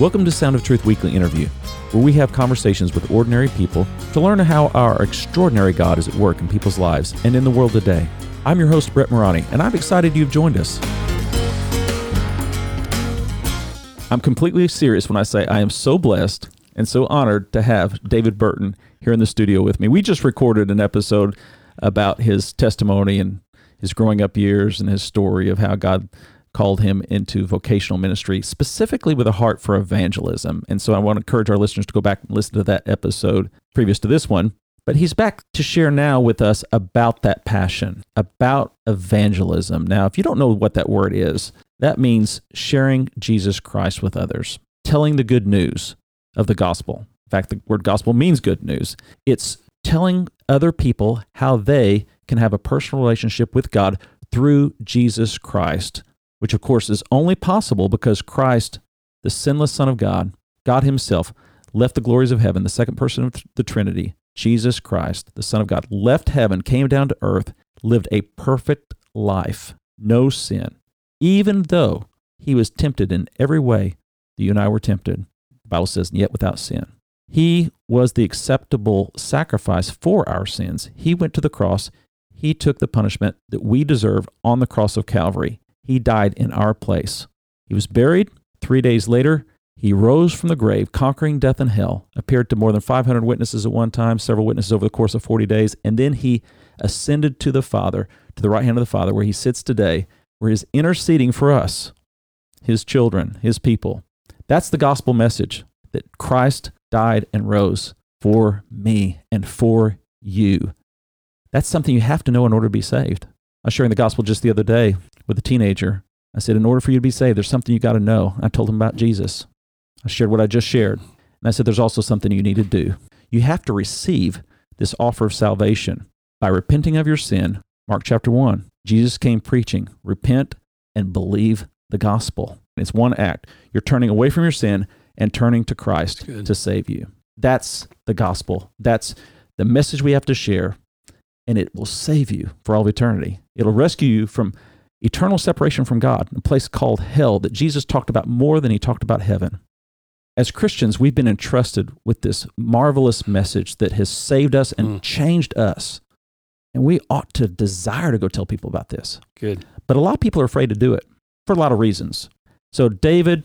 Welcome to Sound of Truth Weekly Interview, where we have conversations with ordinary people to learn how our extraordinary God is at work in people's lives and in the world today. I'm your host, Brett Morani, and I'm excited you've joined us. I'm completely serious when I say I am so blessed and so honored to have David Burton here in the studio with me. We just recorded an episode about his testimony and his growing up years and his story of how God called him into vocational ministry, specifically with a heart for evangelism. And so I want to encourage our listeners to go back and listen to that episode previous to this one. But he's back to share now with us about that passion, about evangelism. Now, if you don't know what that word is, that means sharing Jesus Christ with others, telling the good news of the gospel. In fact, the word gospel means good news. It's telling other people how they can have a personal relationship with God through Jesus Christ which of course is only possible because Christ, the sinless Son of God, God Himself, left the glories of heaven, the second person of the Trinity, Jesus Christ, the Son of God, left heaven, came down to earth, lived a perfect life, no sin, even though he was tempted in every way that you and I were tempted. The Bible says, yet without sin. He was the acceptable sacrifice for our sins. He went to the cross. He took the punishment that we deserve on the cross of Calvary. He died in our place. He was buried. Three days later, he rose from the grave, conquering death and hell, appeared to more than 500 witnesses at one time, several witnesses over the course of 40 days, and then he ascended to the Father, to the right hand of the Father, where he sits today, where he's interceding for us, his children, his people. That's the gospel message that Christ died and rose for me and for you. That's something you have to know in order to be saved. I was sharing the gospel just the other day with a teenager. I said, in order for you to be saved, there's something you got to know. I told him about Jesus. I shared what I just shared. And I said, there's also something you need to do. You have to receive this offer of salvation by repenting of your sin. Mark chapter 1. Jesus came preaching, repent and believe the gospel. It's one act. You're turning away from your sin and turning to Christ to save you. That's the gospel. That's the message we have to share, and it will save you for all of eternity. It'll rescue you from eternal separation from God, a place called hell that Jesus talked about more than he talked about heaven. As Christians, we've been entrusted with this marvelous message that has saved us and mm. changed us. And we ought to desire to go tell people about this. Good. But a lot of people are afraid to do it for a lot of reasons. So, David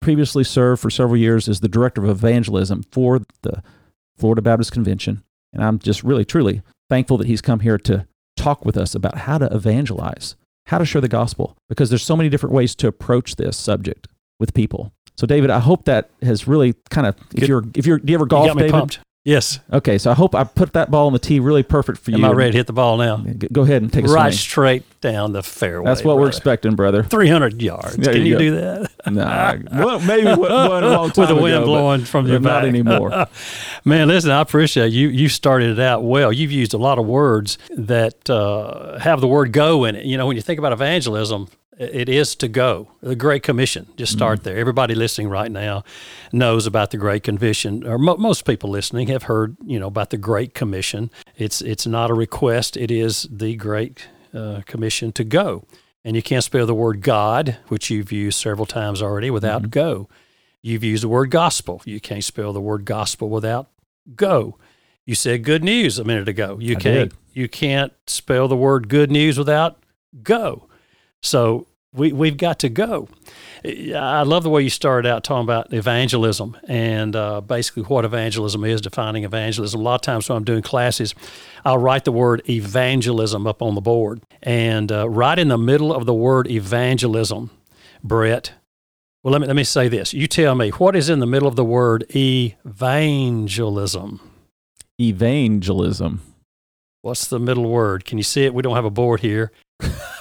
previously served for several years as the director of evangelism for the Florida Baptist Convention. And I'm just really, truly thankful that he's come here to talk with us about how to evangelize how to share the gospel because there's so many different ways to approach this subject with people. So, David, I hope that has really kind of if Good. you're if you're do you ever golf, you David? Pumped. Yes. Okay, so I hope I put that ball on the tee really perfect for you. Am I ready to hit the ball now? Go ahead and take a right swing. straight down the fairway. That's what brother. we're expecting, brother. Three hundred yards. There Can you, you do that? nah, well, maybe one, long time with the wind ago, blowing from your not anymore. Man, listen, I appreciate you. You started it out well. You've used a lot of words that uh, have the word "go" in it. You know, when you think about evangelism, it is to go. The Great Commission. Just start mm there. Everybody listening right now knows about the Great Commission, or mo- most people listening have heard, you know, about the Great Commission. It's it's not a request. It is the Great uh, Commission to go. And you can't spell the word God, which you've used several times already, without mm-hmm. go. You've used the word gospel. You can't spell the word gospel without go. You said good news a minute ago. You I can't did. you can't spell the word good news without go. So we, we've got to go. I love the way you started out talking about evangelism and uh, basically what evangelism is, defining evangelism. A lot of times when I'm doing classes, I'll write the word evangelism up on the board. And uh, right in the middle of the word evangelism, Brett, well, let me, let me say this. You tell me, what is in the middle of the word evangelism? Evangelism. What's the middle word? Can you see it? We don't have a board here.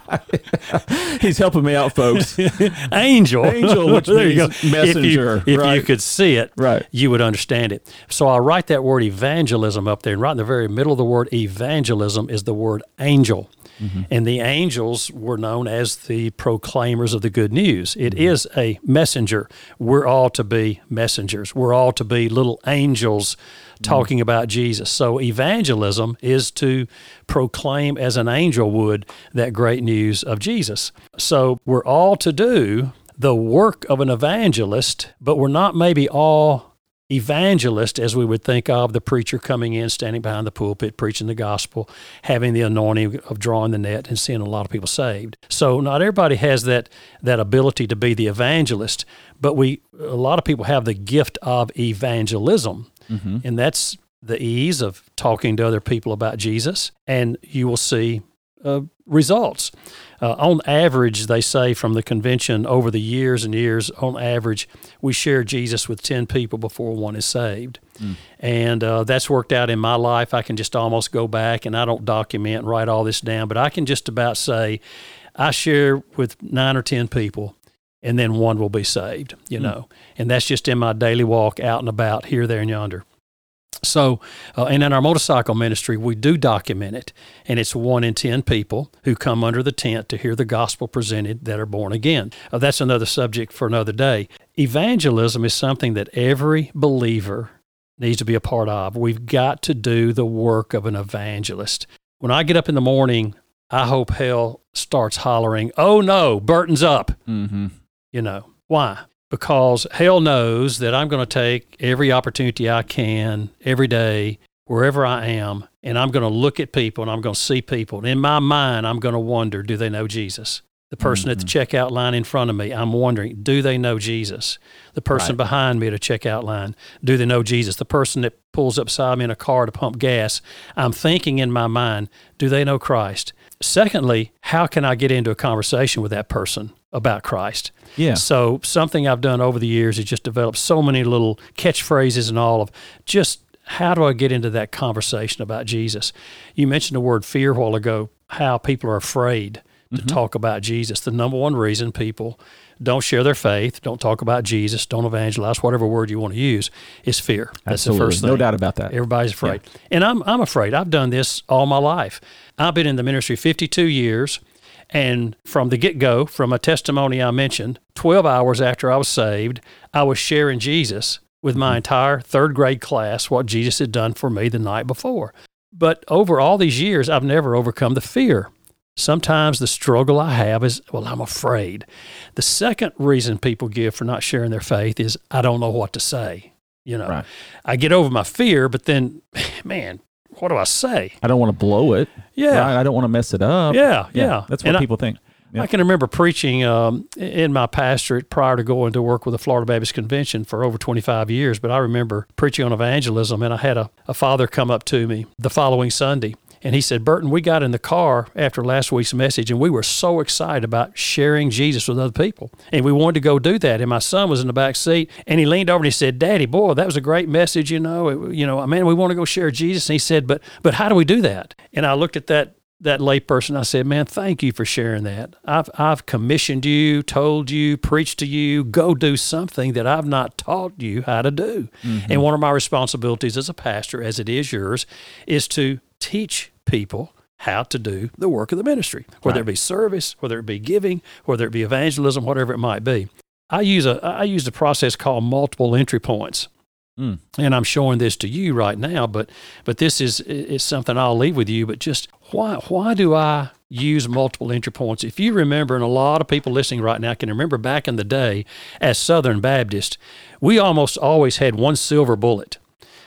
He's helping me out, folks. Angel. Angel, which there means messenger. If, you, if right. you, could see it, right. you would understand it. So I'll write that word evangelism up there. And right in the very middle of the word evangelism is the word angel. Mm-hmm. And the angels were known as the proclaimers of the good news. It mm-hmm. is a messenger. We're all to be messengers. We're all to be little angels talking mm. about Jesus. So evangelism is to proclaim as an angel would that great news of Jesus. So we're all to do the work of an evangelist, but we're not maybe all evangelist as we would think of the preacher coming in, standing behind the pulpit, preaching the gospel, having the anointing of drawing the net and seeing a lot of people saved. So not everybody has that that ability to be the evangelist, but we a lot of people have the gift of evangelism. Mm-hmm. And that's the ease of talking to other people about Jesus, and you will see uh, results. Uh, on average, they say from the convention over the years and years, on average, we share Jesus with 10 people before one is saved. Mm. And uh, that's worked out in my life. I can just almost go back and I don't document and write all this down, but I can just about say I share with nine or 10 people and then one will be saved, you mm. know. And that's just in my daily walk out and about here, there, and yonder. So, uh, and in our motorcycle ministry, we do document it, and it's one in 10 people who come under the tent to hear the gospel presented that are born again. Uh, that's another subject for another day. Evangelism is something that every believer needs to be a part of. We've got to do the work of an evangelist. When I get up in the morning, I hope hell starts hollering, Oh no, Burton's up. Mm-hmm. You know, why? because hell knows that I'm going to take every opportunity I can every day, wherever I am, and I'm going to look at people and I'm going to see people. And in my mind, I'm going to wonder do they know Jesus? The person mm-hmm. at the mm-hmm. checkout line in front of me, I'm wondering, do they know Jesus? The person right. behind me at a checkout line, do they know Jesus? The person that pulls up beside me in a car to pump gas, I'm thinking in my mind, do they know Christ? Secondly, how can I get into a conversation with that person about Christ? Yeah. So something I've done over the years is just develop so many little catchphrases and all of just how do I get into that conversation about Jesus? You mentioned the word fear a while ago, how people are afraid to mm-hmm. talk about Jesus. The number one reason people don't share their faith, don't talk about Jesus, don't evangelize, whatever word you want to use, is fear. That's Absolutely. the first thing. No doubt about that. Everybody's afraid. Yeah. And I'm, I'm afraid. I've done this all my life. I've been in the ministry 52 years. And from the get go, from a testimony I mentioned, 12 hours after I was saved, I was sharing Jesus with my mm-hmm. entire third grade class, what Jesus had done for me the night before. But over all these years, I've never overcome the fear. Sometimes the struggle I have is, well, I'm afraid. The second reason people give for not sharing their faith is, I don't know what to say. You know, right. I get over my fear, but then, man, what do I say? I don't want to blow it. Yeah. Right? I don't want to mess it up. Yeah. Yeah. yeah. That's what and people I, think. I can remember preaching um, in my pastorate prior to going to work with the Florida Baptist Convention for over 25 years. But I remember preaching on evangelism, and I had a, a father come up to me the following Sunday and he said, Burton, we got in the car after last week's message and we were so excited about sharing Jesus with other people. And we wanted to go do that. And my son was in the back seat and he leaned over and he said, Daddy, boy, that was a great message. You know, it, you know, man, we want to go share Jesus. And he said, but, but how do we do that? And I looked at that that layperson, I said, Man, thank you for sharing that. I've, I've commissioned you, told you, preached to you, go do something that I've not taught you how to do. Mm-hmm. And one of my responsibilities as a pastor, as it is yours, is to teach people how to do the work of the ministry, whether right. it be service, whether it be giving, whether it be evangelism, whatever it might be. I use a I use a process called multiple entry points. Mm. And I'm showing this to you right now, but but this is is something I'll leave with you. But just why why do I use multiple entry points? If you remember, and a lot of people listening right now can remember back in the day as Southern Baptist, we almost always had one silver bullet.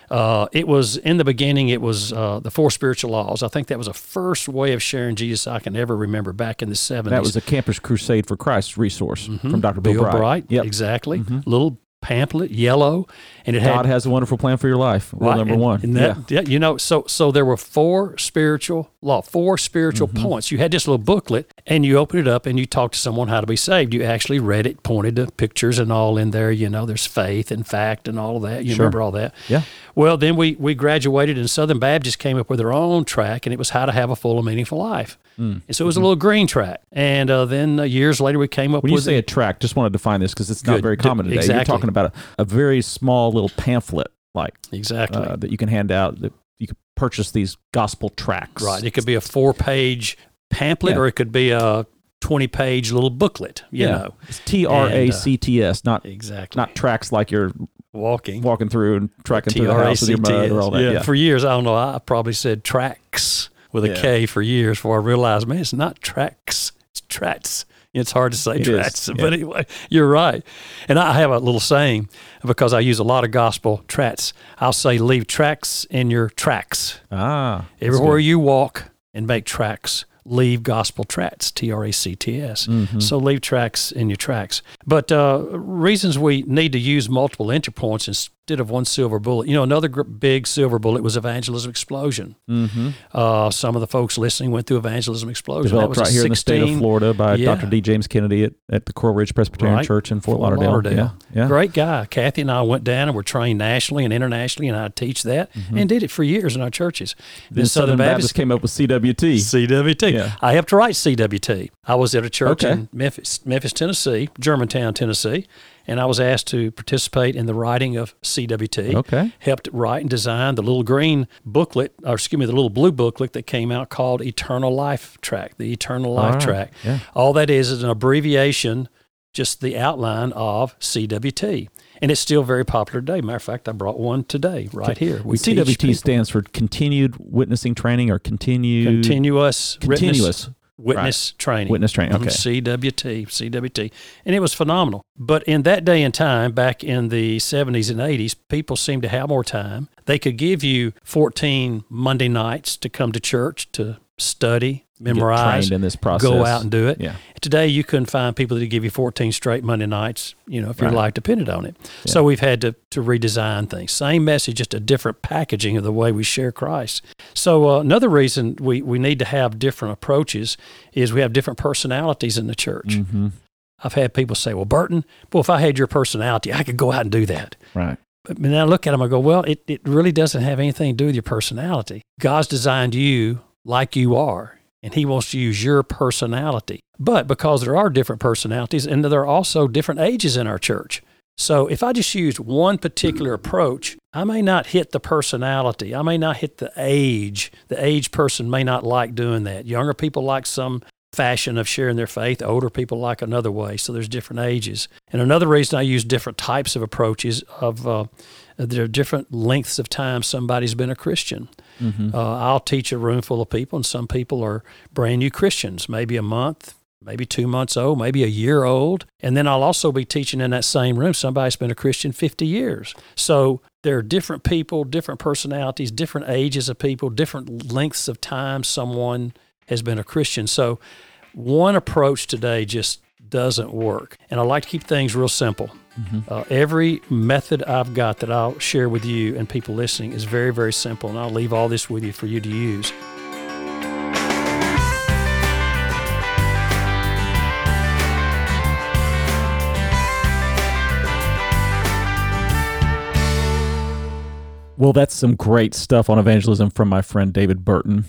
Uh, it was in the beginning. It was uh, the four spiritual laws. I think that was the first way of sharing Jesus I can ever remember back in the seventies. That was a Campus Crusade for Christ resource mm-hmm. from Dr. Bill, Bill Bright. Bright. Yep. exactly. Mm-hmm. Little pamphlet, yellow, and it God had, has a wonderful plan for your life. Rule right, number and, one. And that, yeah. yeah. you know, so so there were four spiritual law, four spiritual mm-hmm. points. You had this little booklet, and you open it up, and you talk to someone how to be saved. You actually read it, pointed to pictures and all in there. You know, there's faith and fact and all of that. You sure. remember all that? Yeah. Well, then we we graduated, and Southern Baptist came up with their own track, and it was how to have a full and meaningful life. Mm. And so it was mm-hmm. a little green track. And uh, then uh, years later, we came up when with. you say a track, just want to define this because it's not very common today. Exactly. You're talking about a, a very small little pamphlet, like exactly uh, that you can hand out. That you can purchase these gospel tracks. Right. It could be a four-page pamphlet, yeah. or it could be a 20 page little booklet, you yeah. know. It's T R A C T S, not exactly not tracks like you're walking walking through and tracking through the house with your mother or all that. Yeah. yeah. For years, I don't know, I probably said tracks with a yeah. K for years before I realized, man, it's not tracks, it's tracks. It's hard to say It tracts, is, but anyway, you're right. And I have a little saying because I use a lot of gospel tracts. I'll say, leave tracks in your tracks. Ah, Everywhere you walk and make tracks, leave gospel tracts, T R A C T S. Mm-hmm. So leave tracks in your tracks. But uh, reasons we need to use multiple entry points instead of one silver bullet. You know, another gr- big silver bullet was Evangelism Explosion. Mm-hmm. Uh, some of the folks listening went through Evangelism Explosion. Developed that was right a here in the state of Florida by Yeah. Dr. D. James Kennedy at, at the Coral Ridge Presbyterian Right. Church in Fort, Fort Lauderdale. Lauderdale. Yeah, yeah. Great guy. Kathy and I went down and were trained nationally and internationally, and I teach that and did it for years in our churches. Mm-hmm. Then Southern Baptist came up with CWT. CWT. Yeah. I helped write CWT. I was at a church Okay. in Memphis, Memphis, Tennessee, Germantown, Tennessee, and I was asked to participate in the writing of CWT. Okay. Helped write and design the little green booklet, or excuse me, the little blue booklet that came out called Eternal Life Track, the Eternal Life right. Track. Yeah. All that is is an abbreviation, just the outline of CWT. And it's still very popular today. Matter of fact, I brought one today right here. We CWT stands for Continued Witnessing Training or Continued continuous Continuous witness training. Witness Training. Okay. CWT, CWT. And it was phenomenal. But in that day and time, back in the 70s and 80s, people seemed to have more time. They could give you 14 Monday nights to come to church to study, memorize, in this process. go out and do it. Yeah. Today, you couldn't find people that would give you 14 straight Monday nights, you know, if your Right. life depended on it. So we've had to, to redesign things. Same message, just a different packaging of the way we share Christ. So uh, another reason we, we need to have different approaches is we have different personalities in the church. Mm-hmm. I've had people say, well, Burton, well, if I had your personality, I could go out and do that. Right. But then I look at them, I go, well, it, it really doesn't have anything to do with your personality. God's designed you like you are, and He wants to use your personality. But because there are different personalities, and there are also different ages in our church. So if I just use one particular approach, I may not hit the personality. I may not hit the age. The age person may not like doing that. Younger people like some fashion of sharing their faith. Older people like another way. So there's different ages. And another reason I use different types of approaches of uh, there are different lengths of time somebody's been a Christian. Mm-hmm. Uh, I'll teach a room full of people, and some people are brand new Christians, maybe a month, maybe two months old, maybe a year old. And then I'll also be teaching in that same room somebody's been a Christian 50 years. So there are different people, different personalities, different ages of people, different lengths of time someone has been a Christian. So one approach today just doesn't work. And I like to keep things real simple. Uh, every method I've got that I'll share with you and people listening is very, very simple. And I'll leave all this with you for you to use. Well, that's some great stuff on evangelism from my friend David Burton.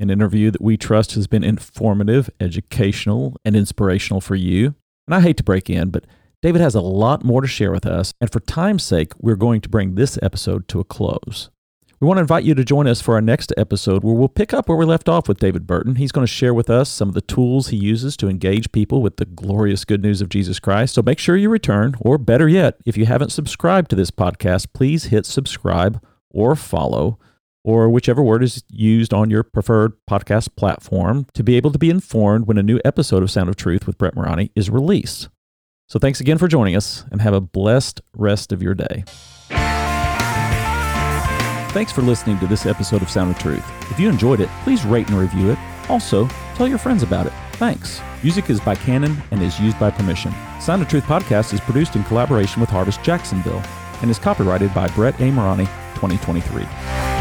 An interview that we trust has been informative, educational, and inspirational for you. And I hate to break in, but David has a lot more to share with us. And for time's sake, we're going to bring this episode to a close. We want to invite you to join us for our next episode where we'll pick up where we left off with David Burton. He's going to share with us some of the tools he uses to engage people with the glorious good news of Jesus Christ. So make sure you return, or better yet, if you haven't subscribed to this podcast, please hit subscribe or follow, or whichever word is used on your preferred podcast platform to be able to be informed when a new episode of Sound of Truth with Brett Morani is released. So thanks again for joining us and have a blessed rest of your day. Thanks for listening to this episode of Sound of Truth. If you enjoyed it, please rate and review it. Also, tell your friends about it. Thanks. Music is by Canon and is used by permission. Sound of Truth podcast is produced in collaboration with Harvest Jacksonville and is copyrighted by Brett A. Morani, 2023.